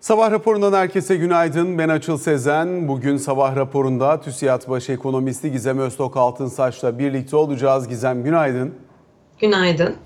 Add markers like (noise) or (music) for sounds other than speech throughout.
Sabah raporundan herkese günaydın. Ben Açıl Sezen. Bugün sabah raporunda TÜSİAD Baş Ekonomisti Gizem Öztok Altınsaç'la birlikte olacağız. Gizem günaydın. Günaydın.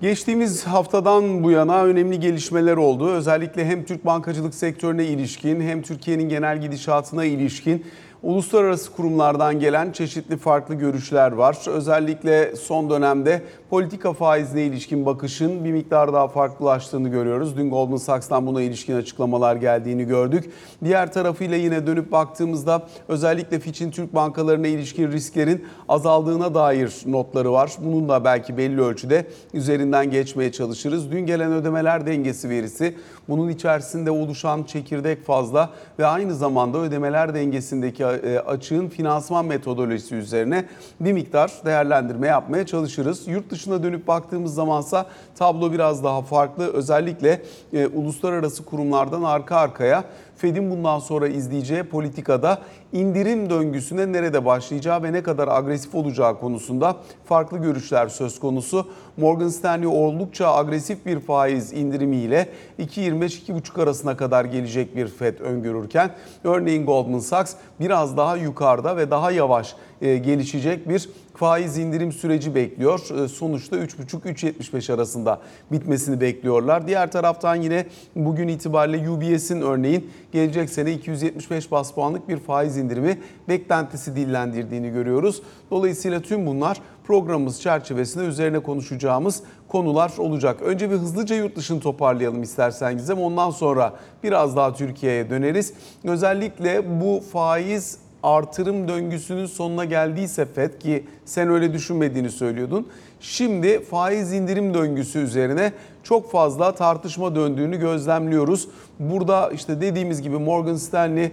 Geçtiğimiz haftadan bu yana önemli gelişmeler oldu. Özellikle hem Türk bankacılık sektörüne ilişkin hem Türkiye'nin genel gidişatına ilişkin uluslararası kurumlardan gelen çeşitli farklı görüşler var. Özellikle son dönemde politika faizine ilişkin bakışın bir miktar daha farklılaştığını görüyoruz. Dün Goldman Sachs'tan buna ilişkin açıklamalar geldiğini gördük. Diğer tarafıyla yine dönüp baktığımızda özellikle Fitch'in Türk bankalarına ilişkin risklerin azaldığına dair notları var. Bunun da belki belli ölçüde üzerinden geçmeye çalışırız. Dün gelen ödemeler dengesi verisi, bunun içerisinde oluşan çekirdek fazla ve aynı zamanda ödemeler dengesindeki e, açığın finansman metodolojisi üzerine bir miktar değerlendirme yapmaya çalışırız. Yurt dışına dönüp baktığımız zamansa tablo biraz daha farklı. Özellikle e, uluslararası kurumlardan arka arkaya Fed'in bundan sonra izleyeceği politikada indirim döngüsüne nerede başlayacağı ve ne kadar agresif olacağı konusunda farklı görüşler söz konusu. Morgan Stanley oldukça agresif bir faiz indirimiyle 2.25-2.5 arasına kadar gelecek bir Fed öngörürken örneğin Goldman Sachs biraz daha yukarıda ve daha yavaş e, gelişecek bir faiz indirim süreci bekliyor. E, sonuçta 3.5-3.75 arasında bitmesini bekliyorlar. Diğer taraftan yine bugün itibariyle UBS'in örneğin gelecek sene 275 bas puanlık bir faiz indirimi beklentisi dillendirdiğini görüyoruz. Dolayısıyla tüm bunlar programımız çerçevesinde üzerine konuşacağımız konular olacak. Önce bir hızlıca yurt dışını toparlayalım istersen Gizem. Ondan sonra biraz daha Türkiye'ye döneriz. Özellikle bu faiz artırım döngüsünün sonuna geldiyse FED ki sen öyle düşünmediğini söylüyordun. Şimdi faiz indirim döngüsü üzerine çok fazla tartışma döndüğünü gözlemliyoruz. Burada işte dediğimiz gibi Morgan Stanley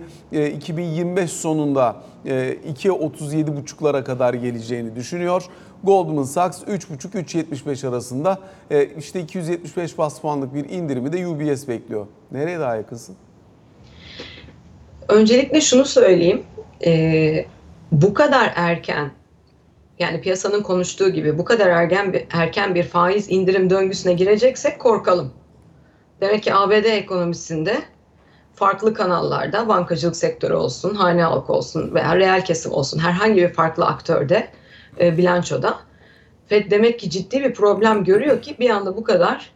2025 e, sonunda 2.37.5'lara e, kadar geleceğini düşünüyor. Goldman Sachs 3.5-3.75 arasında e, işte 275 bas puanlık bir indirimi de UBS bekliyor. Nereye daha yakınsın? Öncelikle şunu söyleyeyim e, bu kadar erken yani piyasanın konuştuğu gibi bu kadar erken bir, erken bir faiz indirim döngüsüne gireceksek korkalım. Demek ki ABD ekonomisinde farklı kanallarda bankacılık sektörü olsun, hane halkı olsun veya reel kesim olsun herhangi bir farklı aktörde e, bilançoda FED demek ki ciddi bir problem görüyor ki bir anda bu kadar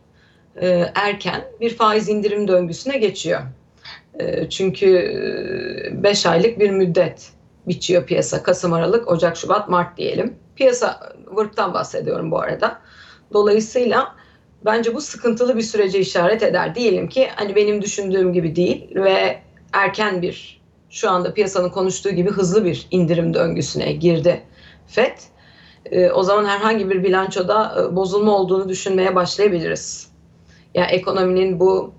e, erken bir faiz indirim döngüsüne geçiyor. Ee, çünkü 5 e, aylık bir müddet biçiyor piyasa. Kasım, Aralık, Ocak, Şubat, Mart diyelim. Piyasa vırktan bahsediyorum bu arada. Dolayısıyla bence bu sıkıntılı bir sürece işaret eder. Diyelim ki hani benim düşündüğüm gibi değil ve erken bir şu anda piyasanın konuştuğu gibi hızlı bir indirim döngüsüne girdi FED. E, o zaman herhangi bir bilançoda e, bozulma olduğunu düşünmeye başlayabiliriz. Yani ekonominin bu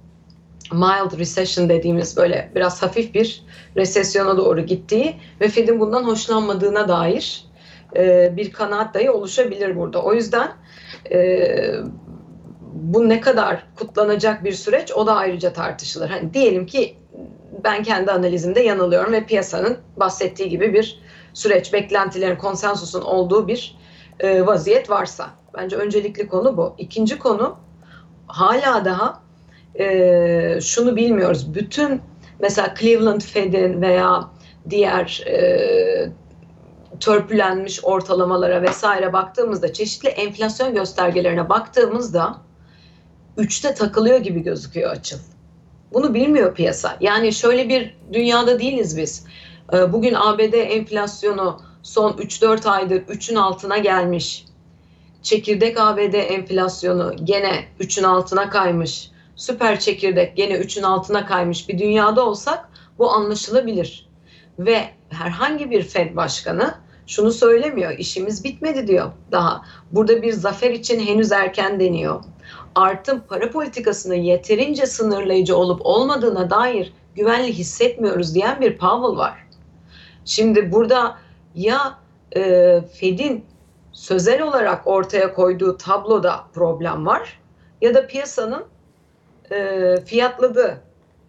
mild recession dediğimiz böyle biraz hafif bir resesyona doğru gittiği ve Fed'in bundan hoşlanmadığına dair e, bir kanaat dahi oluşabilir burada. O yüzden e, bu ne kadar kutlanacak bir süreç o da ayrıca tartışılır. Hani diyelim ki ben kendi analizimde yanılıyorum ve piyasanın bahsettiği gibi bir süreç, beklentilerin, konsensusun olduğu bir e, vaziyet varsa. Bence öncelikli konu bu. İkinci konu hala daha e, şunu bilmiyoruz. Bütün mesela Cleveland Fed'in veya diğer e, törpülenmiş ortalamalara vesaire baktığımızda çeşitli enflasyon göstergelerine baktığımızda üçte takılıyor gibi gözüküyor açıl. Bunu bilmiyor piyasa. Yani şöyle bir dünyada değiliz biz. Bugün ABD enflasyonu son 3-4 aydır 3'ün altına gelmiş. Çekirdek ABD enflasyonu gene 3'ün altına kaymış süper çekirdek gene 3'ün altına kaymış bir dünyada olsak bu anlaşılabilir. Ve herhangi bir Fed başkanı şunu söylemiyor. işimiz bitmedi diyor daha. Burada bir zafer için henüz erken deniyor. Artım para politikasını yeterince sınırlayıcı olup olmadığına dair güvenli hissetmiyoruz diyen bir Powell var. Şimdi burada ya e, Fed'in sözel olarak ortaya koyduğu tabloda problem var ya da piyasanın e, fiyatladı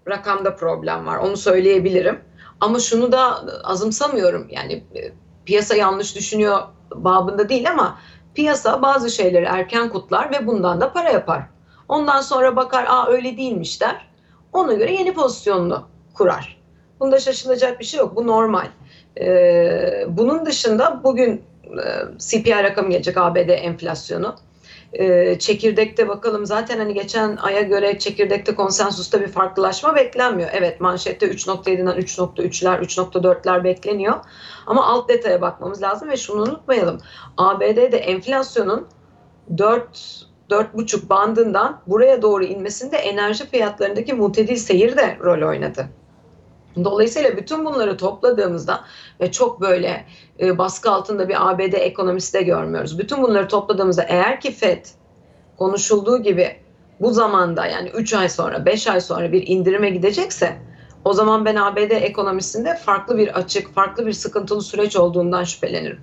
rakamda problem var. Onu söyleyebilirim. Ama şunu da azımsamıyorum. Yani e, piyasa yanlış düşünüyor babında değil ama piyasa bazı şeyleri erken kutlar ve bundan da para yapar. Ondan sonra bakar aa öyle değilmiş der. ona göre yeni pozisyonunu kurar. Bunda şaşılacak bir şey yok. Bu normal. Ee, bunun dışında bugün e, CPI rakamı gelecek ABD enflasyonu. Ee, çekirdekte bakalım zaten hani geçen aya göre çekirdekte konsensusta bir farklılaşma beklenmiyor. Evet manşette 3.7'den 3.3'ler 3.4'ler bekleniyor. Ama alt detaya bakmamız lazım ve şunu unutmayalım. ABD'de enflasyonun 4 4,5 bandından buraya doğru inmesinde enerji fiyatlarındaki mutedil seyir de rol oynadı. Dolayısıyla bütün bunları topladığımızda ve çok böyle e, baskı altında bir ABD ekonomisi de görmüyoruz. Bütün bunları topladığımızda eğer ki FED konuşulduğu gibi bu zamanda yani 3 ay sonra 5 ay sonra bir indirime gidecekse o zaman ben ABD ekonomisinde farklı bir açık, farklı bir sıkıntılı süreç olduğundan şüphelenirim.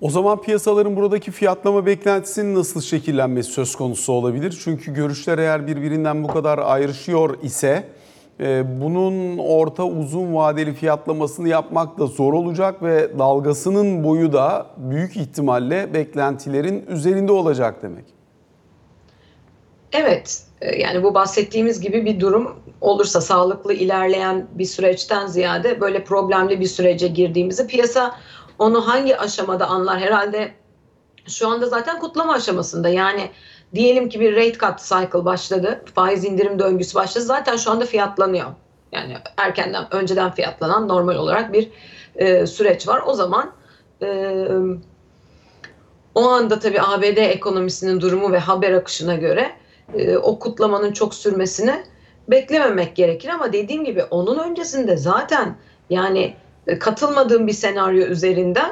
O zaman piyasaların buradaki fiyatlama beklentisinin nasıl şekillenmesi söz konusu olabilir? Çünkü görüşler eğer birbirinden bu kadar ayrışıyor ise bunun orta uzun vadeli fiyatlamasını yapmak da zor olacak ve dalgasının boyu da büyük ihtimalle beklentilerin üzerinde olacak demek. Evet, e, yani bu bahsettiğimiz gibi bir durum olursa sağlıklı ilerleyen bir süreçten ziyade böyle problemli bir sürece girdiğimizi piyasa onu hangi aşamada anlar? Herhalde şu anda zaten kutlama aşamasında. Yani diyelim ki bir rate cut cycle başladı. Faiz indirim döngüsü başladı. Zaten şu anda fiyatlanıyor. Yani erkenden, önceden fiyatlanan normal olarak bir e, süreç var. O zaman e, o anda tabii ABD ekonomisinin durumu ve haber akışına göre e, o kutlamanın çok sürmesini beklememek gerekir. Ama dediğim gibi onun öncesinde zaten yani e, katılmadığım bir senaryo üzerinden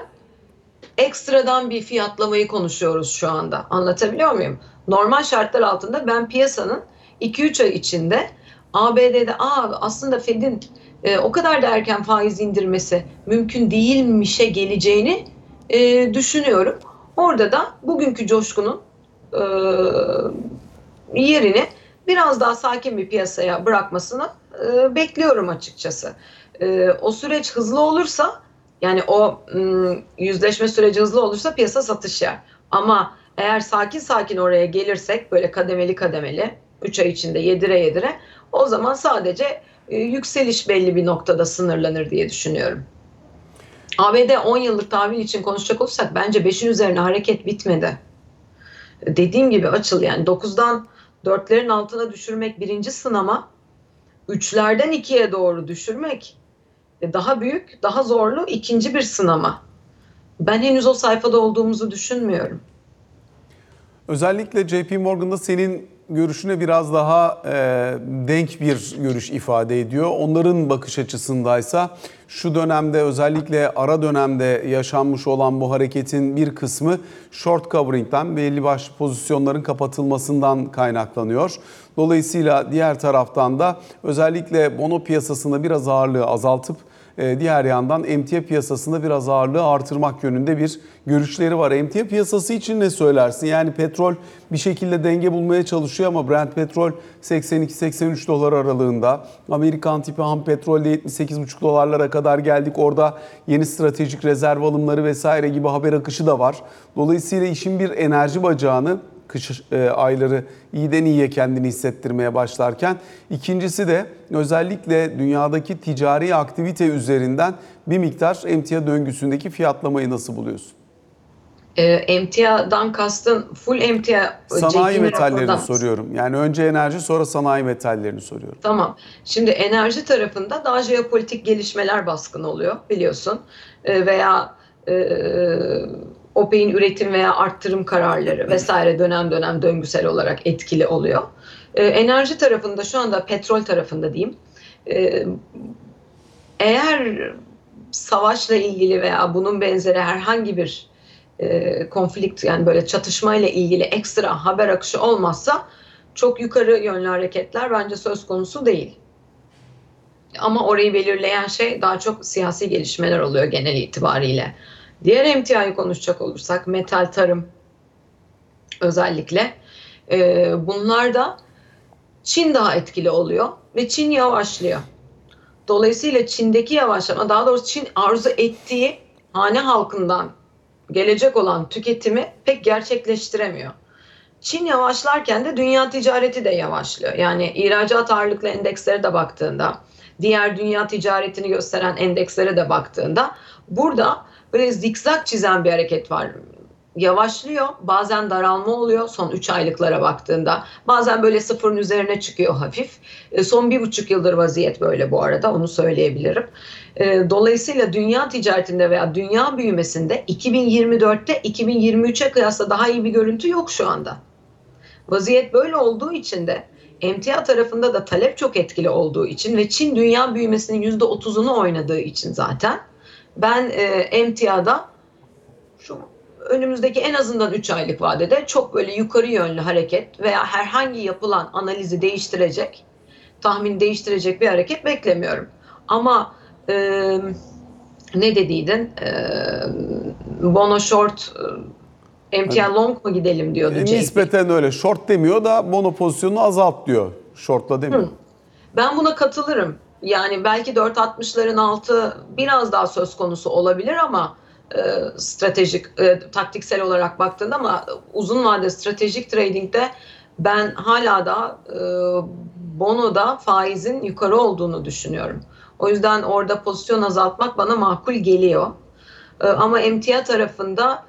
ekstradan bir fiyatlamayı konuşuyoruz şu anda. Anlatabiliyor muyum? Normal şartlar altında ben piyasanın 2-3 ay içinde ABD'de Aa, aslında Fed'in e, o kadar da erken faiz indirmesi mümkün değilmişe geleceğini e, düşünüyorum. Orada da bugünkü coşkunun e, yerini biraz daha sakin bir piyasaya bırakmasını e, bekliyorum açıkçası e, o süreç hızlı olursa yani o yüzleşme süreci hızlı olursa piyasa satış yer. Ama eğer sakin sakin oraya gelirsek böyle kademeli kademeli 3 ay içinde yedire yedire o zaman sadece e, yükseliş belli bir noktada sınırlanır diye düşünüyorum. ABD 10 yıllık tahvil için konuşacak olursak bence 5'in üzerine hareket bitmedi. Dediğim gibi açıl yani 9'dan 4'lerin altına düşürmek birinci sınama. 3'lerden 2'ye doğru düşürmek daha büyük, daha zorlu ikinci bir sınama. Ben henüz o sayfada olduğumuzu düşünmüyorum. Özellikle JP Morgan'da senin görüşüne biraz daha e, denk bir görüş ifade ediyor. Onların bakış açısındaysa şu dönemde özellikle ara dönemde yaşanmış olan bu hareketin bir kısmı short covering'den belli başlı pozisyonların kapatılmasından kaynaklanıyor. Dolayısıyla diğer taraftan da özellikle bono piyasasında biraz ağırlığı azaltıp e, diğer yandan emtia piyasasında biraz ağırlığı artırmak yönünde bir görüşleri var. Emtia piyasası için ne söylersin? Yani petrol bir şekilde denge bulmaya çalışıyor ama Brent petrol 82-83 dolar aralığında. Amerikan tipi ham petrolde 78,5 dolarlara kadar geldik. Orada yeni stratejik rezerv alımları vesaire gibi haber akışı da var. Dolayısıyla işin bir enerji bacağını kış e, ayları iyiden iyiye kendini hissettirmeye başlarken ikincisi de özellikle dünyadaki ticari aktivite üzerinden bir miktar emtia döngüsündeki fiyatlamayı nasıl buluyorsun? E, emtiadan kastın full emtia Sanayi metallerini rapordan- soruyorum. Yani önce enerji sonra sanayi metallerini soruyorum. Tamam. Şimdi enerji tarafında daha jeopolitik gelişmeler baskın oluyor biliyorsun. E, veya e, OPEC'in üretim veya arttırım kararları vesaire dönem dönem döngüsel olarak etkili oluyor. E, enerji tarafında şu anda petrol tarafında diyeyim. E, eğer savaşla ilgili veya bunun benzeri herhangi bir e, konflikt yani böyle çatışmayla ilgili ekstra haber akışı olmazsa çok yukarı yönlü hareketler bence söz konusu değil. Ama orayı belirleyen şey daha çok siyasi gelişmeler oluyor genel itibariyle. Diğer emtiayı konuşacak olursak metal tarım özellikle e, bunlar da Çin daha etkili oluyor ve Çin yavaşlıyor. Dolayısıyla Çin'deki yavaşlama daha doğrusu Çin arzu ettiği hane halkından gelecek olan tüketimi pek gerçekleştiremiyor. Çin yavaşlarken de dünya ticareti de yavaşlıyor. Yani ihracat ağırlıklı endekslere de baktığında, diğer dünya ticaretini gösteren endekslere de baktığında burada böyle zikzak çizen bir hareket var. Yavaşlıyor, bazen daralma oluyor son 3 aylıklara baktığında. Bazen böyle sıfırın üzerine çıkıyor hafif. E, son bir buçuk yıldır vaziyet böyle bu arada onu söyleyebilirim. E, dolayısıyla dünya ticaretinde veya dünya büyümesinde 2024'te 2023'e kıyasla daha iyi bir görüntü yok şu anda. Vaziyet böyle olduğu için de emtia tarafında da talep çok etkili olduğu için ve Çin dünya büyümesinin %30'unu oynadığı için zaten ben e, emtiada şu önümüzdeki en azından 3 aylık vadede çok böyle yukarı yönlü hareket veya herhangi yapılan analizi değiştirecek, tahmin değiştirecek bir hareket beklemiyorum. Ama e, ne dediydin? E, Bono short e, emtia long mu gidelim diyordu. E, nispeten öyle. Short demiyor da bono pozisyonunu azalt diyor. Shortla demiyor. Hı. Ben buna katılırım. Yani belki 4.60'ların altı biraz daha söz konusu olabilir ama e, stratejik, e, taktiksel olarak baktığında ama uzun vade stratejik tradingde ben hala da e, bonoda faizin yukarı olduğunu düşünüyorum. O yüzden orada pozisyon azaltmak bana makul geliyor. E, ama emtia tarafında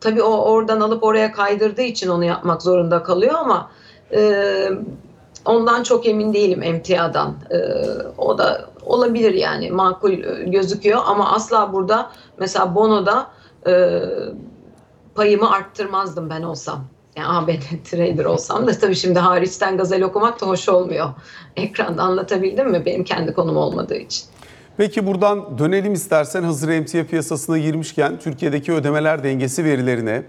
tabii o oradan alıp oraya kaydırdığı için onu yapmak zorunda kalıyor ama e, ondan çok emin değilim emtiadan. E, o da olabilir yani makul e, gözüküyor ama asla burada mesela Bono'da e, payımı arttırmazdım ben olsam. Yani ABD (laughs) trader olsam da tabii şimdi hariçten gazel okumak da hoş olmuyor. (laughs) Ekranda anlatabildim mi? Benim kendi konum olmadığı için. Peki buradan dönelim istersen hazır emtia piyasasına girmişken Türkiye'deki ödemeler dengesi verilerine.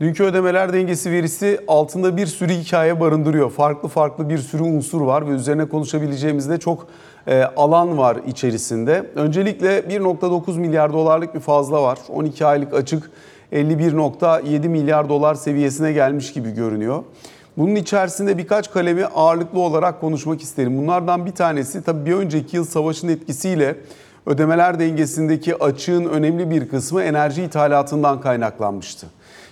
Dünkü ödemeler dengesi verisi altında bir sürü hikaye barındırıyor. Farklı farklı bir sürü unsur var ve üzerine konuşabileceğimiz de çok e, alan var içerisinde. Öncelikle 1.9 milyar dolarlık bir fazla var. 12 aylık açık 51.7 milyar dolar seviyesine gelmiş gibi görünüyor. Bunun içerisinde birkaç kalemi ağırlıklı olarak konuşmak isterim. Bunlardan bir tanesi tabii bir önceki yıl savaşın etkisiyle ödemeler dengesindeki açığın önemli bir kısmı enerji ithalatından kaynaklanmıştı.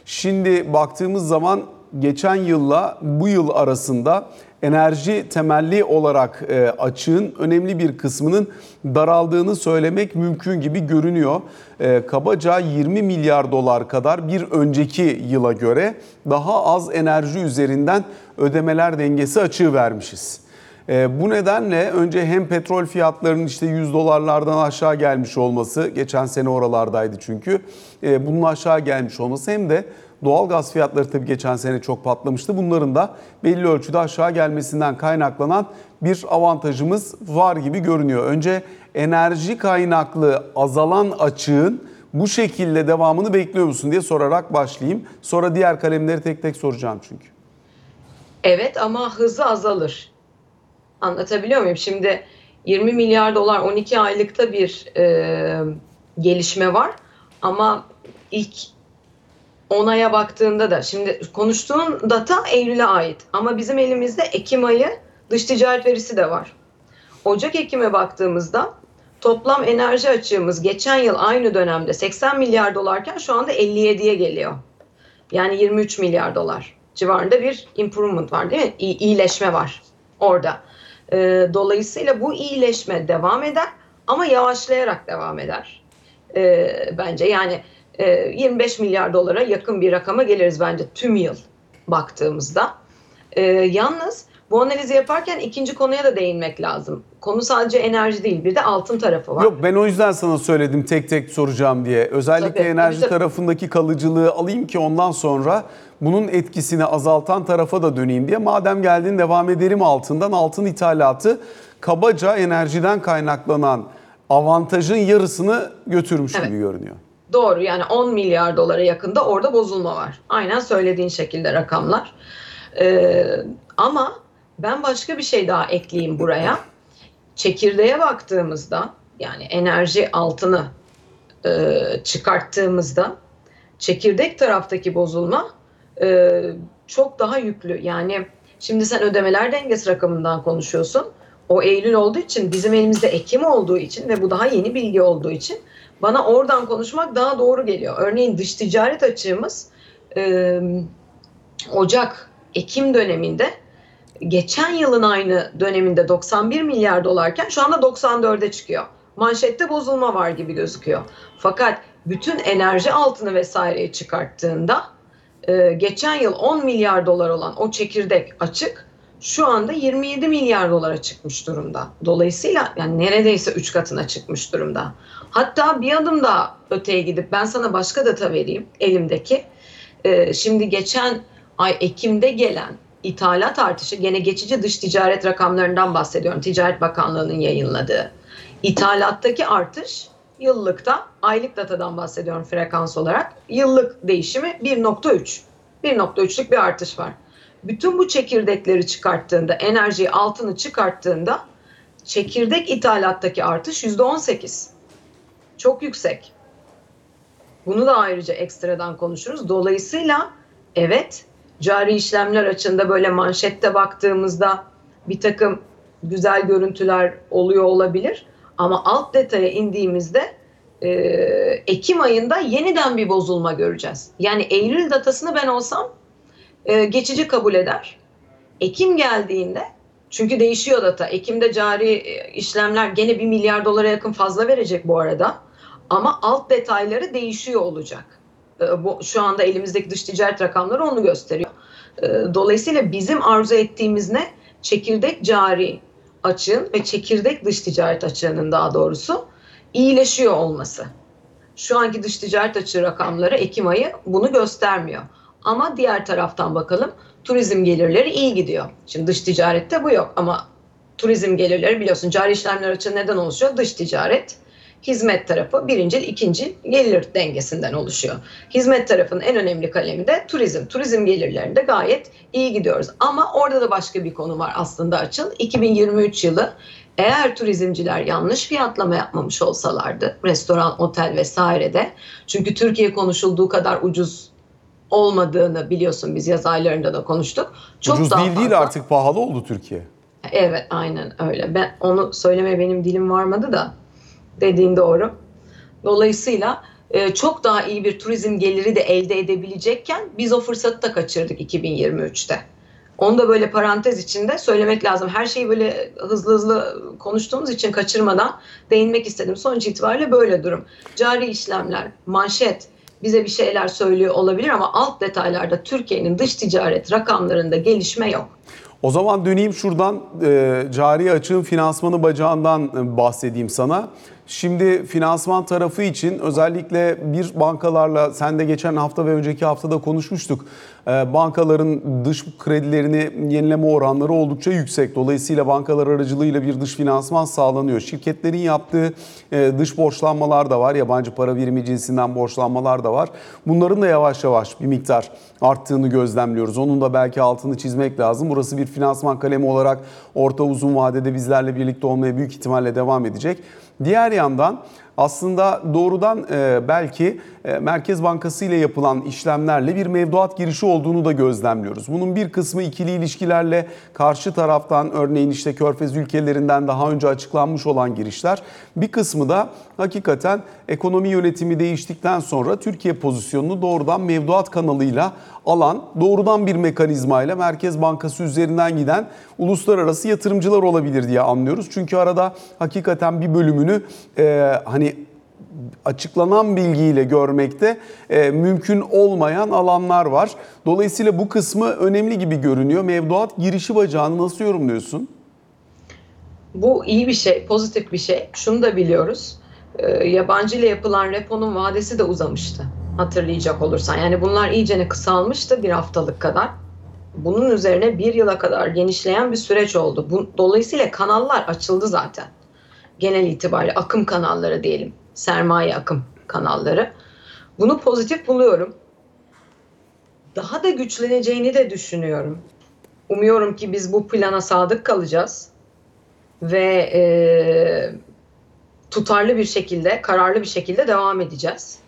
Şimdi baktığımız zaman geçen yılla bu yıl arasında enerji temelli olarak e, açığın önemli bir kısmının daraldığını söylemek mümkün gibi görünüyor. E, kabaca 20 milyar dolar kadar bir önceki yıla göre daha az enerji üzerinden ödemeler dengesi açığı vermişiz. E, bu nedenle önce hem petrol fiyatlarının işte 100 dolarlardan aşağı gelmiş olması, geçen sene oralardaydı çünkü, e, bunun aşağı gelmiş olması hem de doğal gaz fiyatları tabii geçen sene çok patlamıştı. Bunların da belli ölçüde aşağı gelmesinden kaynaklanan bir avantajımız var gibi görünüyor. Önce enerji kaynaklı azalan açığın bu şekilde devamını bekliyor musun diye sorarak başlayayım. Sonra diğer kalemleri tek tek soracağım çünkü. Evet ama hızı azalır. Anlatabiliyor muyum? Şimdi 20 milyar dolar 12 aylıkta bir e, gelişme var ama ilk 10 aya baktığında da şimdi konuştuğun data Eylül'e ait ama bizim elimizde Ekim ayı dış ticaret verisi de var. Ocak-Ekim'e baktığımızda toplam enerji açığımız geçen yıl aynı dönemde 80 milyar dolarken şu anda 57'ye geliyor. Yani 23 milyar dolar civarında bir improvement var değil mi? İyileşme var orada. Ee, dolayısıyla bu iyileşme devam eder ama yavaşlayarak devam eder. Ee, bence yani e, 25 milyar dolara yakın bir rakama geliriz bence tüm yıl baktığımızda. Ee, yalnız bu analizi yaparken ikinci konuya da değinmek lazım. Konu sadece enerji değil bir de altın tarafı var. Yok ben o yüzden sana söyledim tek tek soracağım diye. Özellikle Tabii, enerji tabii, tarafındaki kalıcılığı alayım ki ondan sonra bunun etkisini azaltan tarafa da döneyim diye. Madem geldin devam edelim altından. Altın ithalatı kabaca enerjiden kaynaklanan avantajın yarısını götürmüş Evet. gibi görünüyor. Doğru yani 10 milyar dolara yakında orada bozulma var. Aynen söylediğin şekilde rakamlar. Ee, ama ben başka bir şey daha ekleyeyim buraya. (laughs) Çekirdeğe baktığımızda yani enerji altını e, çıkarttığımızda çekirdek taraftaki bozulma e, çok daha yüklü. Yani şimdi sen ödemeler dengesi rakamından konuşuyorsun. O Eylül olduğu için bizim elimizde Ekim olduğu için ve bu daha yeni bilgi olduğu için bana oradan konuşmak daha doğru geliyor. Örneğin dış ticaret açığımız e, Ocak Ekim döneminde geçen yılın aynı döneminde 91 milyar dolarken şu anda 94'e çıkıyor. Manşette bozulma var gibi gözüküyor. Fakat bütün enerji altını vesaireyi çıkarttığında e, geçen yıl 10 milyar dolar olan o çekirdek açık şu anda 27 milyar dolara çıkmış durumda. Dolayısıyla yani neredeyse 3 katına çıkmış durumda. Hatta bir adım daha öteye gidip ben sana başka data vereyim elimdeki. E, şimdi geçen ay Ekim'de gelen ithalat artışı gene geçici dış ticaret rakamlarından bahsediyorum. Ticaret Bakanlığı'nın yayınladığı. İthalattaki artış yıllıkta aylık datadan bahsediyorum frekans olarak. Yıllık değişimi 1.3. 1.3'lük bir artış var. Bütün bu çekirdekleri çıkarttığında, enerjiyi altını çıkarttığında çekirdek ithalattaki artış %18. Çok yüksek. Bunu da ayrıca ekstradan konuşuruz. Dolayısıyla evet cari işlemler açığında böyle manşette baktığımızda bir takım güzel görüntüler oluyor olabilir. Ama alt detaya indiğimizde e, Ekim ayında yeniden bir bozulma göreceğiz. Yani Eylül datasını ben olsam e, geçici kabul eder. Ekim geldiğinde çünkü değişiyor data. Ekim'de cari e, işlemler gene bir milyar dolara yakın fazla verecek bu arada. Ama alt detayları değişiyor olacak. E, bu, şu anda elimizdeki dış ticaret rakamları onu gösteriyor. E, dolayısıyla bizim arzu ettiğimiz ne? Çekirdek cari açığın ve çekirdek dış ticaret açığının daha doğrusu iyileşiyor olması. Şu anki dış ticaret açığı rakamları Ekim ayı bunu göstermiyor. Ama diğer taraftan bakalım turizm gelirleri iyi gidiyor. Şimdi dış ticarette bu yok ama turizm gelirleri biliyorsun cari işlemler açığı neden oluşuyor? Dış ticaret, hizmet tarafı birinci, ikinci gelir dengesinden oluşuyor. Hizmet tarafının en önemli kalemi de turizm. Turizm gelirlerinde gayet iyi gidiyoruz. Ama orada da başka bir konu var aslında açıl. 2023 yılı eğer turizmciler yanlış fiyatlama yapmamış olsalardı restoran, otel vesairede çünkü Türkiye konuşulduğu kadar ucuz olmadığını biliyorsun biz yaz aylarında da konuştuk. Çok Ucuz değil fazla. değil artık pahalı oldu Türkiye. Evet aynen öyle. Ben onu söyleme benim dilim varmadı da dediğin doğru. Dolayısıyla e, çok daha iyi bir turizm geliri de elde edebilecekken biz o fırsatı da kaçırdık 2023'te. Onu da böyle parantez içinde söylemek lazım. Her şeyi böyle hızlı hızlı konuştuğumuz için kaçırmadan değinmek istedim. Sonuç itibariyle böyle durum. Cari işlemler, manşet, bize bir şeyler söylüyor olabilir ama alt detaylarda Türkiye'nin dış ticaret rakamlarında gelişme yok. O zaman döneyim şuradan e, cari açığın finansmanı bacağından e, bahsedeyim sana. Şimdi finansman tarafı için özellikle bir bankalarla sen de geçen hafta ve önceki haftada konuşmuştuk. Ee, bankaların dış kredilerini yenileme oranları oldukça yüksek. Dolayısıyla bankalar aracılığıyla bir dış finansman sağlanıyor. Şirketlerin yaptığı e, dış borçlanmalar da var. Yabancı para birimi cinsinden borçlanmalar da var. Bunların da yavaş yavaş bir miktar arttığını gözlemliyoruz. Onun da belki altını çizmek lazım. Burası bir finansman kalemi olarak orta uzun vadede bizlerle birlikte olmaya büyük ihtimalle devam edecek. Diğer yandan aslında doğrudan e, belki e, Merkez Bankası ile yapılan işlemlerle bir mevduat girişi olduğunu da gözlemliyoruz. Bunun bir kısmı ikili ilişkilerle karşı taraftan örneğin işte Körfez ülkelerinden daha önce açıklanmış olan girişler. Bir kısmı da hakikaten ekonomi yönetimi değiştikten sonra Türkiye pozisyonunu doğrudan mevduat kanalıyla alan doğrudan bir mekanizmayla Merkez Bankası üzerinden giden uluslararası yatırımcılar olabilir diye anlıyoruz. Çünkü arada hakikaten bir bölümünü e, hani açıklanan bilgiyle görmekte e, mümkün olmayan alanlar var. Dolayısıyla bu kısmı önemli gibi görünüyor. Mevduat girişi bacağını nasıl yorumluyorsun? Bu iyi bir şey, pozitif bir şey. Şunu da biliyoruz. E, yabancı ile yapılan reponun vadesi de uzamıştı hatırlayacak olursan. Yani bunlar iyicene kısalmıştı bir haftalık kadar. Bunun üzerine bir yıla kadar genişleyen bir süreç oldu. Bu, dolayısıyla kanallar açıldı zaten. Genel itibariyle akım kanalları diyelim. Sermaye akım kanalları. Bunu pozitif buluyorum. Daha da güçleneceğini de düşünüyorum. Umuyorum ki biz bu plana sadık kalacağız. Ve e, tutarlı bir şekilde, kararlı bir şekilde devam edeceğiz.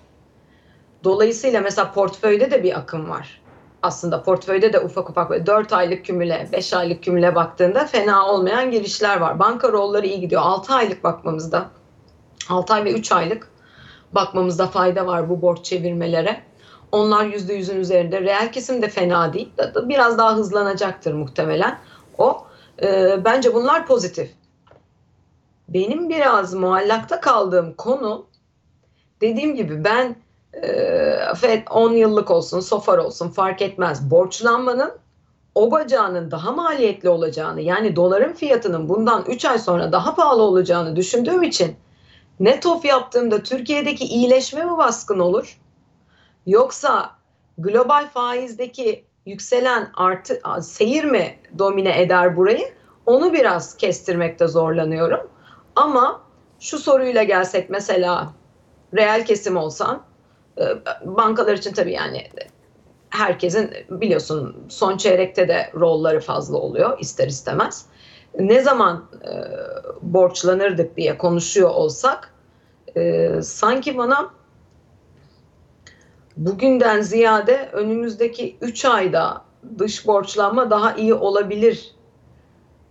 Dolayısıyla mesela portföyde de bir akım var. Aslında portföyde de ufak ufak 4 aylık kümüle, 5 aylık kümüle baktığında fena olmayan girişler var. Banka rolleri iyi gidiyor. 6 aylık bakmamızda, 6 ay ve 3 aylık bakmamızda fayda var bu borç çevirmelere. Onlar %100'ün üzerinde. Reel kesim de fena değil. Biraz daha hızlanacaktır muhtemelen. O e, bence bunlar pozitif. Benim biraz muallakta kaldığım konu dediğim gibi ben e, FED 10 yıllık olsun, SOFR olsun fark etmez. Borçlanmanın o bacağının daha maliyetli olacağını yani doların fiyatının bundan 3 ay sonra daha pahalı olacağını düşündüğüm için net of yaptığımda Türkiye'deki iyileşme mi baskın olur? Yoksa global faizdeki yükselen artı seyir mi domine eder burayı? Onu biraz kestirmekte zorlanıyorum. Ama şu soruyla gelsek mesela reel kesim olsan e, bankalar için tabii yani herkesin biliyorsun son çeyrekte de rolları fazla oluyor ister istemez. Ne zaman e, borçlanırdık diye konuşuyor olsak e, sanki bana bugünden ziyade önümüzdeki 3 ayda dış borçlanma daha iyi olabilir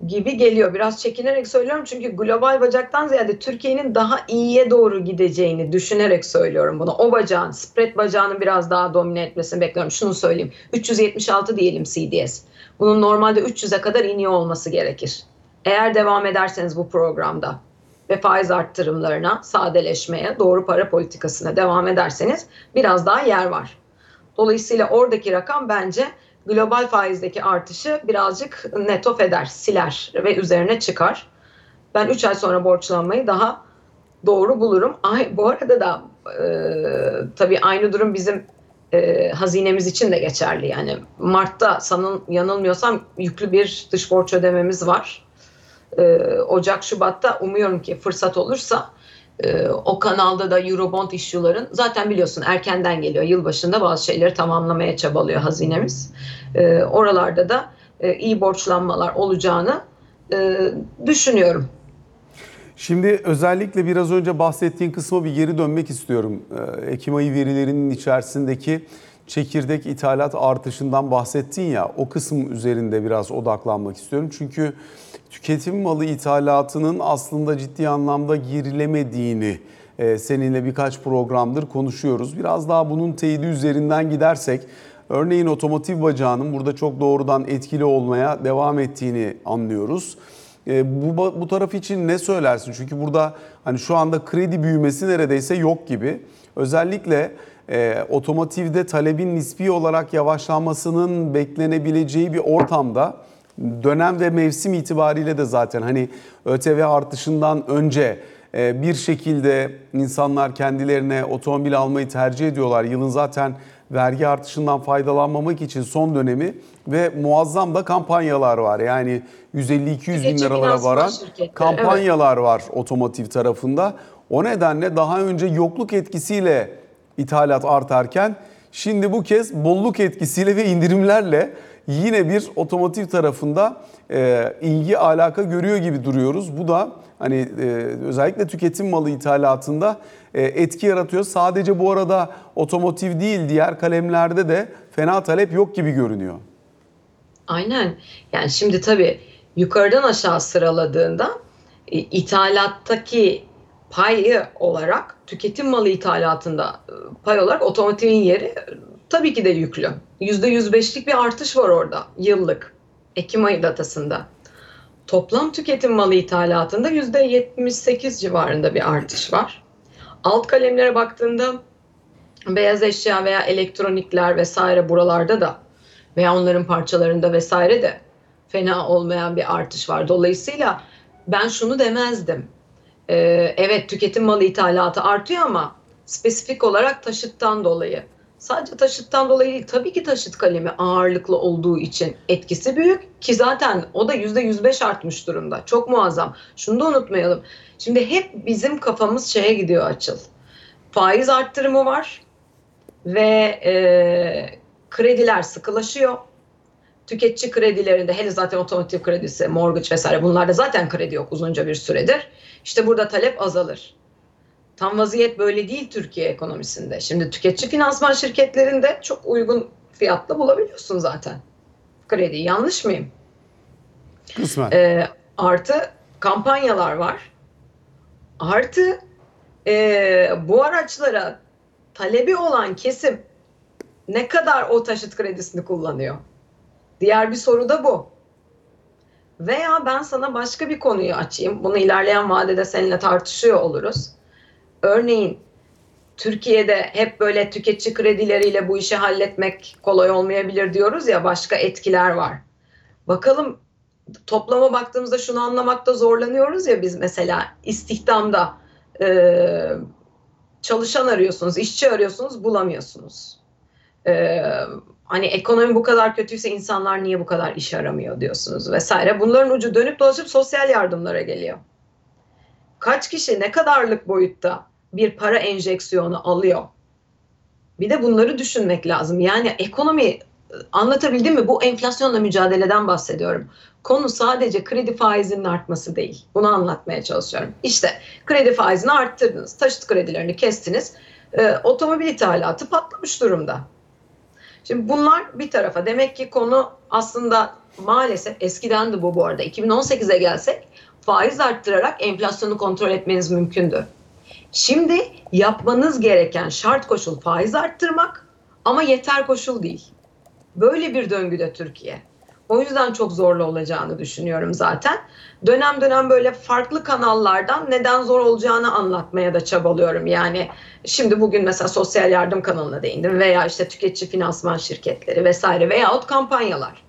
gibi geliyor. Biraz çekinerek söylüyorum çünkü global bacaktan ziyade Türkiye'nin daha iyiye doğru gideceğini düşünerek söylüyorum bunu. O bacağın, spread bacağının biraz daha domine etmesini bekliyorum. Şunu söyleyeyim. 376 diyelim CDS. Bunun normalde 300'e kadar iniyor olması gerekir. Eğer devam ederseniz bu programda ve faiz arttırımlarına, sadeleşmeye, doğru para politikasına devam ederseniz biraz daha yer var. Dolayısıyla oradaki rakam bence global faizdeki artışı birazcık net of eder, siler ve üzerine çıkar. Ben 3 ay sonra borçlanmayı daha doğru bulurum. Ay, bu arada da e, tabii aynı durum bizim e, hazinemiz için de geçerli. Yani Mart'ta sanın, yanılmıyorsam yüklü bir dış borç ödememiz var. E, Ocak, Şubat'ta umuyorum ki fırsat olursa e, o kanalda da Eurobond issue'ların zaten biliyorsun erkenden geliyor. Yılbaşında bazı şeyleri tamamlamaya çabalıyor hazinemiz. E, oralarda da e, iyi borçlanmalar olacağını e, düşünüyorum. Şimdi özellikle biraz önce bahsettiğin kısma bir geri dönmek istiyorum. E, Ekim ayı verilerinin içerisindeki çekirdek ithalat artışından bahsettin ya o kısım üzerinde biraz odaklanmak istiyorum. Çünkü tüketim malı ithalatının aslında ciddi anlamda gerilemediğini e, seninle birkaç programdır konuşuyoruz. Biraz daha bunun teyidi üzerinden gidersek örneğin otomotiv bacağının burada çok doğrudan etkili olmaya devam ettiğini anlıyoruz. E, bu, bu taraf için ne söylersin? Çünkü burada hani şu anda kredi büyümesi neredeyse yok gibi. Özellikle e, otomotivde talebin nispi olarak yavaşlanmasının beklenebileceği bir ortamda dönem ve mevsim itibariyle de zaten hani ÖTV artışından önce e, bir şekilde insanlar kendilerine otomobil almayı tercih ediyorlar. Yılın zaten vergi artışından faydalanmamak için son dönemi ve muazzam da kampanyalar var. Yani 150-200 bin liralara varan kampanyalar evet. var otomotiv tarafında. O nedenle daha önce yokluk etkisiyle ithalat artarken şimdi bu kez bolluk etkisiyle ve indirimlerle yine bir otomotiv tarafında e, ilgi alaka görüyor gibi duruyoruz. Bu da hani e, özellikle tüketim malı ithalatında e, etki yaratıyor. Sadece bu arada otomotiv değil diğer kalemlerde de fena talep yok gibi görünüyor. Aynen. Yani şimdi tabii yukarıdan aşağı sıraladığında e, ithalattaki payı olarak tüketim malı ithalatında e, pay olarak otomotivin yeri tabii ki de yüklü. %105'lik bir artış var orada yıllık Ekim ayı datasında. Toplam tüketim malı ithalatında %78 civarında bir artış var. Alt kalemlere baktığında beyaz eşya veya elektronikler vesaire buralarda da veya onların parçalarında vesaire de fena olmayan bir artış var. Dolayısıyla ben şunu demezdim. Ee, evet tüketim malı ithalatı artıyor ama spesifik olarak taşıttan dolayı. Sadece taşıttan dolayı değil tabii ki taşıt kalemi ağırlıklı olduğu için etkisi büyük ki zaten o da yüzde 105 artmış durumda. Çok muazzam. Şunu da unutmayalım. Şimdi hep bizim kafamız şeye gidiyor açıl. Faiz arttırımı var ve e, krediler sıkılaşıyor. Tüketici kredilerinde hele zaten otomotiv kredisi, mortgage vesaire bunlarda zaten kredi yok uzunca bir süredir. İşte burada talep azalır. Tam vaziyet böyle değil Türkiye ekonomisinde. Şimdi tüketici finansman şirketlerinde çok uygun fiyatla bulabiliyorsun zaten. Kredi yanlış mıyım? Kısmen. E, artı kampanyalar var. Artı e, bu araçlara talebi olan kesim ne kadar o taşıt kredisini kullanıyor? Diğer bir soru da bu. Veya ben sana başka bir konuyu açayım. Bunu ilerleyen vadede seninle tartışıyor oluruz. Örneğin Türkiye'de hep böyle tüketici kredileriyle bu işi halletmek kolay olmayabilir diyoruz ya başka etkiler var. Bakalım toplama baktığımızda şunu anlamakta zorlanıyoruz ya biz mesela istihdamda e, çalışan arıyorsunuz, işçi arıyorsunuz bulamıyorsunuz. E, hani ekonomi bu kadar kötüyse insanlar niye bu kadar iş aramıyor diyorsunuz vesaire. Bunların ucu dönüp dolaşıp sosyal yardımlara geliyor. Kaç kişi ne kadarlık boyutta bir para enjeksiyonu alıyor? Bir de bunları düşünmek lazım. Yani ekonomi anlatabildim mi? Bu enflasyonla mücadeleden bahsediyorum. Konu sadece kredi faizinin artması değil. Bunu anlatmaya çalışıyorum. İşte kredi faizini arttırdınız, taşıt kredilerini kestiniz. Ee, otomobil ithalatı patlamış durumda. Şimdi bunlar bir tarafa. Demek ki konu aslında maalesef eskiden de bu bu arada. 2018'e gelsek faiz arttırarak enflasyonu kontrol etmeniz mümkündü. Şimdi yapmanız gereken şart koşul faiz arttırmak ama yeter koşul değil. Böyle bir döngüde Türkiye. O yüzden çok zorlu olacağını düşünüyorum zaten. Dönem dönem böyle farklı kanallardan neden zor olacağını anlatmaya da çabalıyorum. Yani şimdi bugün mesela sosyal yardım kanalına değindim veya işte tüketici finansman şirketleri vesaire veyahut kampanyalar.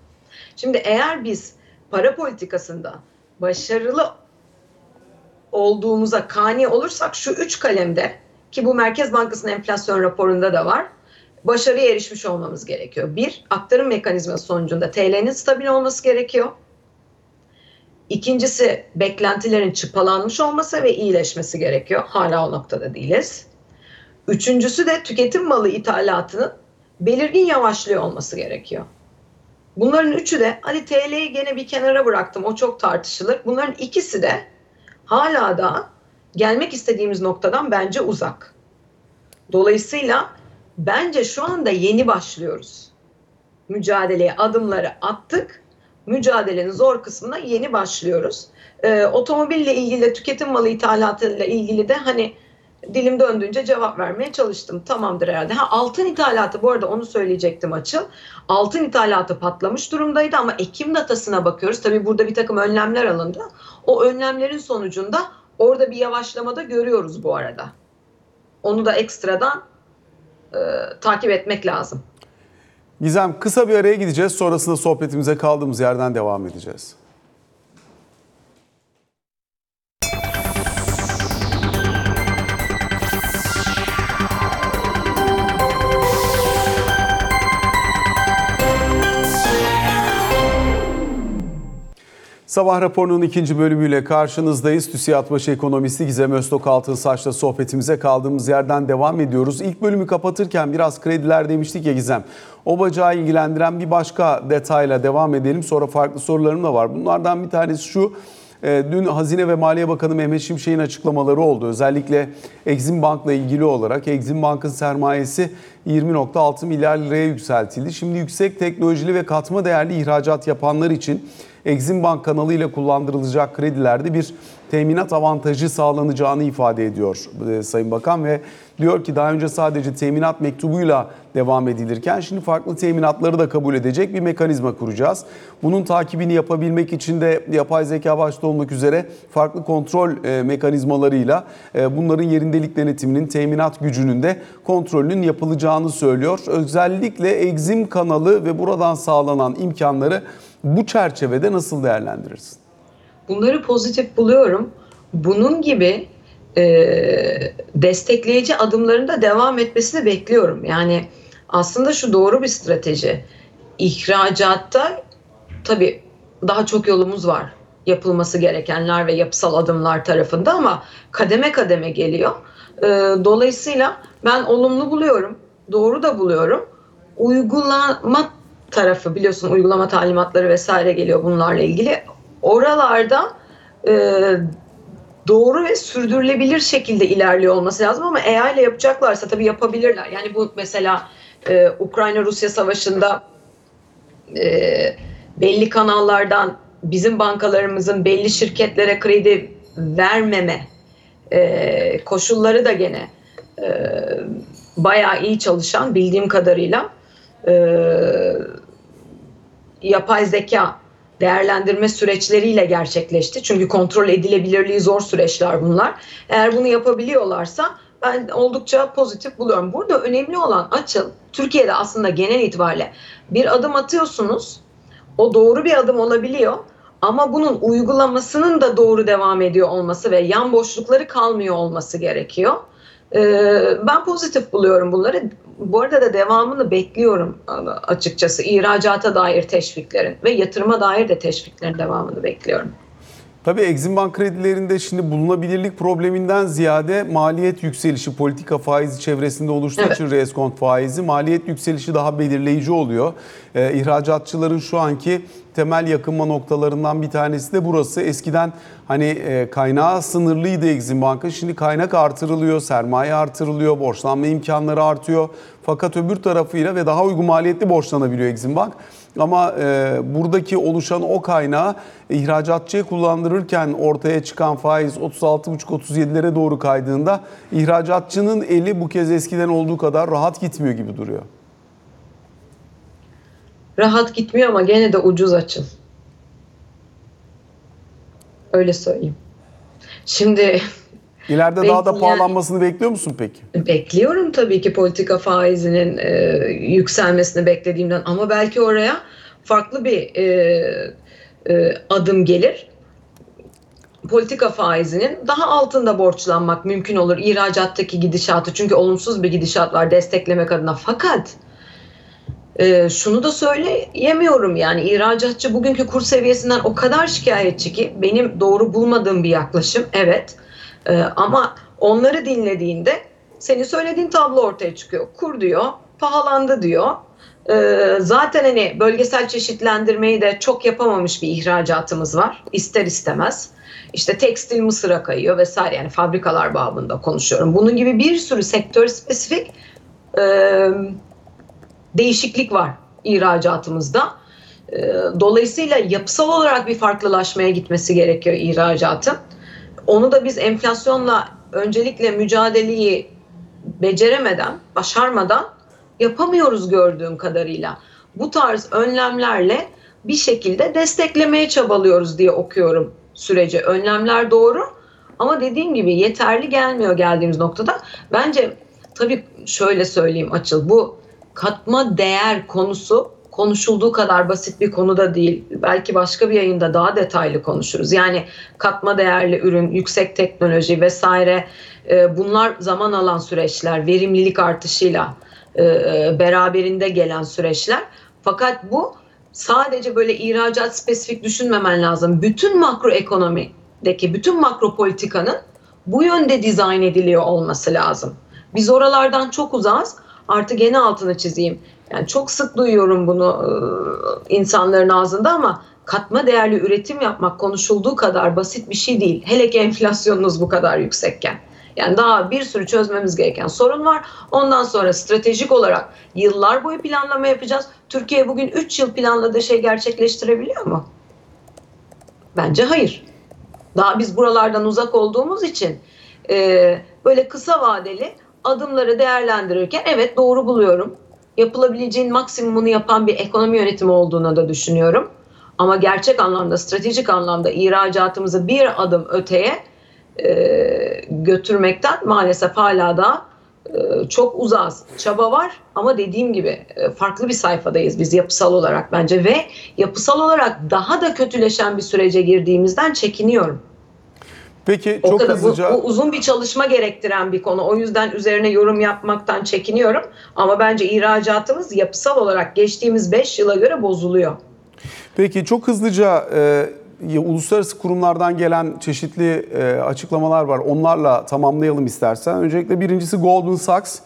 Şimdi eğer biz para politikasında başarılı olduğumuza kani olursak şu üç kalemde ki bu Merkez Bankası'nın enflasyon raporunda da var başarıya erişmiş olmamız gerekiyor. Bir, aktarım mekanizması sonucunda TL'nin stabil olması gerekiyor. İkincisi, beklentilerin çıpalanmış olması ve iyileşmesi gerekiyor. Hala o noktada değiliz. Üçüncüsü de tüketim malı ithalatının belirgin yavaşlıyor olması gerekiyor. Bunların üçü de hadi TL'yi gene bir kenara bıraktım o çok tartışılır. Bunların ikisi de hala da gelmek istediğimiz noktadan bence uzak. Dolayısıyla bence şu anda yeni başlıyoruz. Mücadeleye adımları attık. Mücadelenin zor kısmına yeni başlıyoruz. Ee, otomobille ilgili de tüketim malı ithalatıyla ilgili de hani dilim döndüğünce cevap vermeye çalıştım. Tamamdır herhalde. Ha, altın ithalatı bu arada onu söyleyecektim açıl. Altın ithalatı patlamış durumdaydı ama Ekim datasına bakıyoruz. Tabii burada bir takım önlemler alındı. O önlemlerin sonucunda orada bir yavaşlamada görüyoruz bu arada. Onu da ekstradan e, takip etmek lazım. Gizem kısa bir araya gideceğiz. Sonrasında sohbetimize kaldığımız yerden devam edeceğiz. Sabah raporunun ikinci bölümüyle karşınızdayız. TÜSİAD Başı Ekonomisti Gizem Öztok Altınsaç'la sohbetimize kaldığımız yerden devam ediyoruz. İlk bölümü kapatırken biraz krediler demiştik ya Gizem. O bacağı ilgilendiren bir başka detayla devam edelim. Sonra farklı sorularım da var. Bunlardan bir tanesi şu. E, dün Hazine ve Maliye Bakanı Mehmet Şimşek'in açıklamaları oldu. Özellikle Exim Bank'la ilgili olarak Exim Bank'ın sermayesi 20.6 milyar liraya yükseltildi. Şimdi yüksek teknolojili ve katma değerli ihracat yapanlar için Exim Bank kanalıyla kullandırılacak kredilerde bir teminat avantajı sağlanacağını ifade ediyor e, Sayın Bakan ve diyor ki daha önce sadece teminat mektubuyla devam edilirken şimdi farklı teminatları da kabul edecek bir mekanizma kuracağız. Bunun takibini yapabilmek için de yapay zeka başta olmak üzere farklı kontrol e, mekanizmalarıyla e, bunların yerindelik denetiminin, teminat gücünün de kontrolünün yapılacağını söylüyor. Özellikle Exim kanalı ve buradan sağlanan imkanları bu çerçevede nasıl değerlendirirsin? Bunları pozitif buluyorum. Bunun gibi e, destekleyici adımların da devam etmesini bekliyorum. Yani aslında şu doğru bir strateji. İhracatta tabii daha çok yolumuz var yapılması gerekenler ve yapısal adımlar tarafında ama kademe kademe geliyor. E, dolayısıyla ben olumlu buluyorum, doğru da buluyorum. Uygulama tarafı biliyorsun uygulama talimatları vesaire geliyor bunlarla ilgili. Oralarda e, doğru ve sürdürülebilir şekilde ilerliyor olması lazım ama AI ile yapacaklarsa tabii yapabilirler. Yani bu mesela e, Ukrayna-Rusya savaşında e, belli kanallardan bizim bankalarımızın belli şirketlere kredi vermeme e, koşulları da gene e, bayağı iyi çalışan bildiğim kadarıyla e, yapay zeka değerlendirme süreçleriyle gerçekleşti. Çünkü kontrol edilebilirliği zor süreçler bunlar. Eğer bunu yapabiliyorlarsa ben oldukça pozitif buluyorum. Burada önemli olan açıl Türkiye'de aslında genel itibariyle bir adım atıyorsunuz. O doğru bir adım olabiliyor. Ama bunun uygulamasının da doğru devam ediyor olması ve yan boşlukları kalmıyor olması gerekiyor. Ee, ben pozitif buluyorum bunları. Bu arada da devamını bekliyorum açıkçası. İhracata dair teşviklerin ve yatırıma dair de teşviklerin devamını bekliyorum. Tabii Exim Bank kredilerinde şimdi bulunabilirlik probleminden ziyade maliyet yükselişi politika faizi çevresinde oluştuğu Evet. için reskont faizi maliyet yükselişi daha belirleyici oluyor. Ee, ihracatçıların şu anki temel yakınma noktalarından bir tanesi de burası. Eskiden hani e, kaynağı sınırlıydı Exim Bank'ın. Şimdi kaynak artırılıyor, sermaye artırılıyor, borçlanma imkanları artıyor. Fakat öbür tarafıyla ve daha uygun maliyetli borçlanabiliyor Exim Bank. Ama e, buradaki oluşan o kaynağı ihracatçıya kullandırırken ortaya çıkan faiz 36,5-37'lere doğru kaydığında ihracatçının eli bu kez eskiden olduğu kadar rahat gitmiyor gibi duruyor. Rahat gitmiyor ama gene de ucuz açıl. Öyle söyleyeyim. Şimdi İleride daha da pahalanmasını bekliyor musun peki? Bekliyorum tabii ki politika faizinin e, yükselmesini beklediğimden ama belki oraya farklı bir e, e, adım gelir. Politika faizinin daha altında borçlanmak mümkün olur ihracattaki gidişatı çünkü olumsuz bir gidişat var desteklemek adına fakat e, şunu da söyleyemiyorum yani ihracatçı bugünkü kur seviyesinden o kadar şikayetçi ki benim doğru bulmadığım bir yaklaşım evet ee, ama onları dinlediğinde senin söylediğin tablo ortaya çıkıyor. Kur diyor, pahalandı diyor. Ee, zaten hani bölgesel çeşitlendirmeyi de çok yapamamış bir ihracatımız var. İster istemez. İşte tekstil Mısır'a kayıyor vesaire yani fabrikalar babında konuşuyorum. Bunun gibi bir sürü sektör spesifik e, değişiklik var ihracatımızda. E, dolayısıyla yapısal olarak bir farklılaşmaya gitmesi gerekiyor ihracatın. Onu da biz enflasyonla öncelikle mücadeleyi beceremeden, başarmadan yapamıyoruz gördüğüm kadarıyla. Bu tarz önlemlerle bir şekilde desteklemeye çabalıyoruz diye okuyorum süreci. Önlemler doğru ama dediğim gibi yeterli gelmiyor geldiğimiz noktada. Bence tabii şöyle söyleyeyim Açıl bu katma değer konusu konuşulduğu kadar basit bir konu da değil. Belki başka bir yayında daha detaylı konuşuruz. Yani katma değerli ürün, yüksek teknoloji vesaire e, bunlar zaman alan süreçler, verimlilik artışıyla e, beraberinde gelen süreçler. Fakat bu sadece böyle ihracat spesifik düşünmemen lazım. Bütün makroekonomideki, bütün makro politikanın bu yönde dizayn ediliyor olması lazım. Biz oralardan çok uzağız. Artı gene altını çizeyim. Yani çok sık duyuyorum bunu e, insanların ağzında ama katma değerli üretim yapmak konuşulduğu kadar basit bir şey değil. Hele ki enflasyonunuz bu kadar yüksekken. Yani daha bir sürü çözmemiz gereken sorun var. Ondan sonra stratejik olarak yıllar boyu planlama yapacağız. Türkiye bugün 3 yıl planladığı şey gerçekleştirebiliyor mu? Bence hayır. Daha biz buralardan uzak olduğumuz için e, böyle kısa vadeli adımları değerlendirirken evet doğru buluyorum. Yapılabileceğin maksimumunu yapan bir ekonomi yönetimi olduğunu da düşünüyorum. Ama gerçek anlamda, stratejik anlamda ihracatımızı bir adım öteye e, götürmekten maalesef hala da e, çok uzağız. Çaba var ama dediğim gibi e, farklı bir sayfadayız biz yapısal olarak bence ve yapısal olarak daha da kötüleşen bir sürece girdiğimizden çekiniyorum. Peki O çok kadar bu, hızlıca bu uzun bir çalışma gerektiren bir konu. O yüzden üzerine yorum yapmaktan çekiniyorum. Ama bence ihracatımız yapısal olarak geçtiğimiz 5 yıla göre bozuluyor. Peki çok hızlıca e, uluslararası kurumlardan gelen çeşitli e, açıklamalar var. Onlarla tamamlayalım istersen. Öncelikle birincisi Goldman Sachs.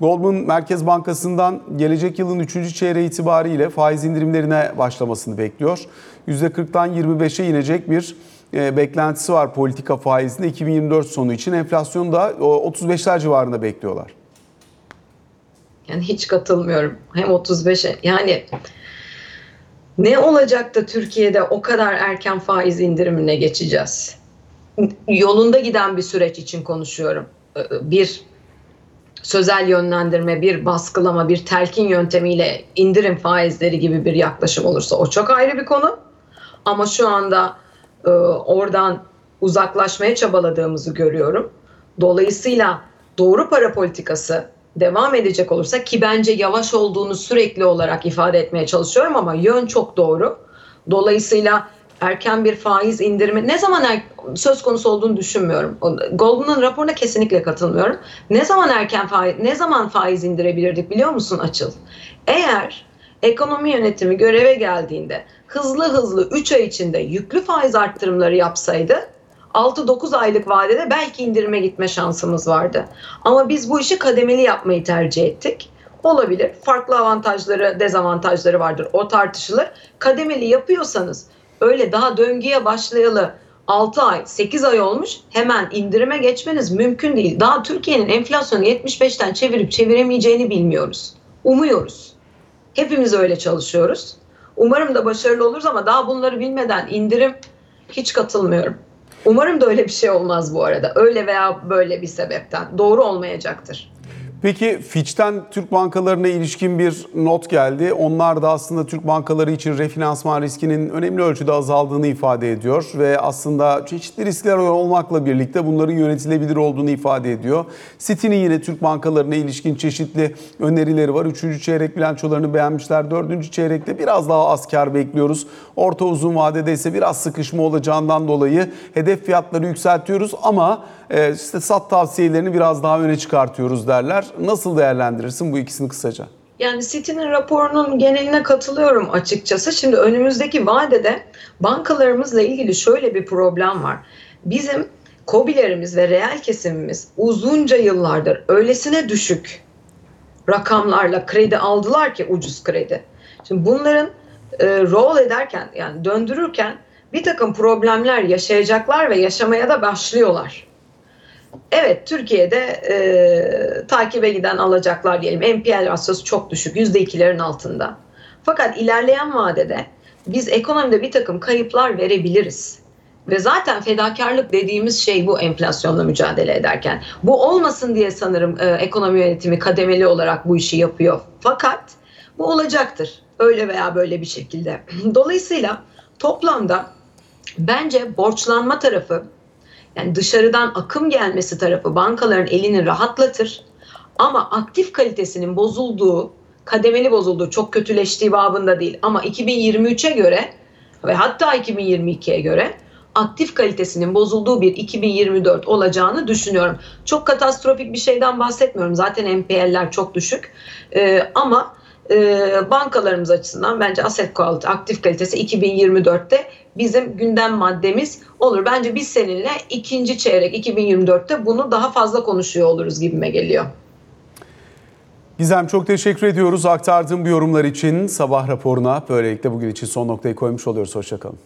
Goldman Merkez Bankası'ndan gelecek yılın 3. çeyreği itibariyle faiz indirimlerine başlamasını bekliyor. %40'tan 25'e inecek bir beklentisi var politika faizinde 2024 sonu için. Enflasyonu da o 35'ler civarında bekliyorlar. Yani hiç katılmıyorum. Hem 35'e yani ne olacak da Türkiye'de o kadar erken faiz indirimine geçeceğiz? Yolunda giden bir süreç için konuşuyorum. Ee, Bir sözel yönlendirme, bir baskılama, bir telkin yöntemiyle indirim faizleri gibi bir yaklaşım olursa o çok ayrı bir konu. Ama şu anda e, oradan uzaklaşmaya çabaladığımızı görüyorum. Dolayısıyla doğru para politikası devam edecek olursa ki bence yavaş olduğunu sürekli olarak ifade etmeye çalışıyorum ama yön çok doğru. Dolayısıyla erken bir faiz indirimi ne zaman er, söz konusu olduğunu düşünmüyorum. Goldman'ın raporuna kesinlikle katılmıyorum. Ne zaman erken faiz ne zaman faiz indirebilirdik biliyor musun Açıl? Eğer ekonomi yönetimi göreve geldiğinde hızlı hızlı 3 ay içinde yüklü faiz arttırımları yapsaydı 6-9 aylık vadede belki indirime gitme şansımız vardı. Ama biz bu işi kademeli yapmayı tercih ettik. Olabilir. Farklı avantajları, dezavantajları vardır. O tartışılır. Kademeli yapıyorsanız öyle daha döngüye başlayalı 6 ay, 8 ay olmuş hemen indirime geçmeniz mümkün değil. Daha Türkiye'nin enflasyonu 75'ten çevirip çeviremeyeceğini bilmiyoruz. Umuyoruz. Hepimiz öyle çalışıyoruz. Umarım da başarılı oluruz ama daha bunları bilmeden indirim hiç katılmıyorum. Umarım da öyle bir şey olmaz bu arada. Öyle veya böyle bir sebepten. Doğru olmayacaktır. Peki Fitch'ten Türk bankalarına ilişkin bir not geldi. Onlar da aslında Türk bankaları için refinansman riskinin önemli ölçüde azaldığını ifade ediyor ve aslında çeşitli riskler olmakla birlikte bunların yönetilebilir olduğunu ifade ediyor. Citi'nin yine Türk bankalarına ilişkin çeşitli önerileri var. Üçüncü çeyrek bilançolarını beğenmişler. Dördüncü çeyrekte biraz daha az kar bekliyoruz. Orta uzun vadede ise biraz sıkışma olacağından dolayı hedef fiyatları yükseltiyoruz ama e, işte sat tavsiyelerini biraz daha öne çıkartıyoruz derler. Nasıl değerlendirirsin bu ikisini kısaca? Yani City'nin raporunun geneline katılıyorum açıkçası. Şimdi önümüzdeki vadede bankalarımızla ilgili şöyle bir problem var. Bizim kobilerimiz ve reel kesimimiz uzunca yıllardır öylesine düşük rakamlarla kredi aldılar ki ucuz kredi. Şimdi bunların e, roll ederken yani döndürürken bir takım problemler yaşayacaklar ve yaşamaya da başlıyorlar. Evet Türkiye'de e, takibe giden alacaklar diyelim NPL rasyosu çok düşük %2'lerin altında. Fakat ilerleyen vadede biz ekonomide bir takım kayıplar verebiliriz. Ve zaten fedakarlık dediğimiz şey bu enflasyonla mücadele ederken. Bu olmasın diye sanırım e, ekonomi yönetimi kademeli olarak bu işi yapıyor. Fakat bu olacaktır. Öyle veya böyle bir şekilde. (clears throat) Dolayısıyla toplamda bence borçlanma tarafı yani dışarıdan akım gelmesi tarafı bankaların elini rahatlatır. Ama aktif kalitesinin bozulduğu, kademeli bozulduğu, çok kötüleştiği babında değil. Ama 2023'e göre ve hatta 2022'ye göre aktif kalitesinin bozulduğu bir 2024 olacağını düşünüyorum. Çok katastrofik bir şeyden bahsetmiyorum. Zaten NPL'ler çok düşük. Ee, ama e, bankalarımız açısından bence asset quality, aktif kalitesi 2024'te bizim gündem maddemiz olur. Bence biz seninle ikinci çeyrek 2024'te bunu daha fazla konuşuyor oluruz gibime geliyor. Gizem çok teşekkür ediyoruz aktardığım bu yorumlar için sabah raporuna. Böylelikle bugün için son noktayı koymuş oluyoruz. Hoşçakalın.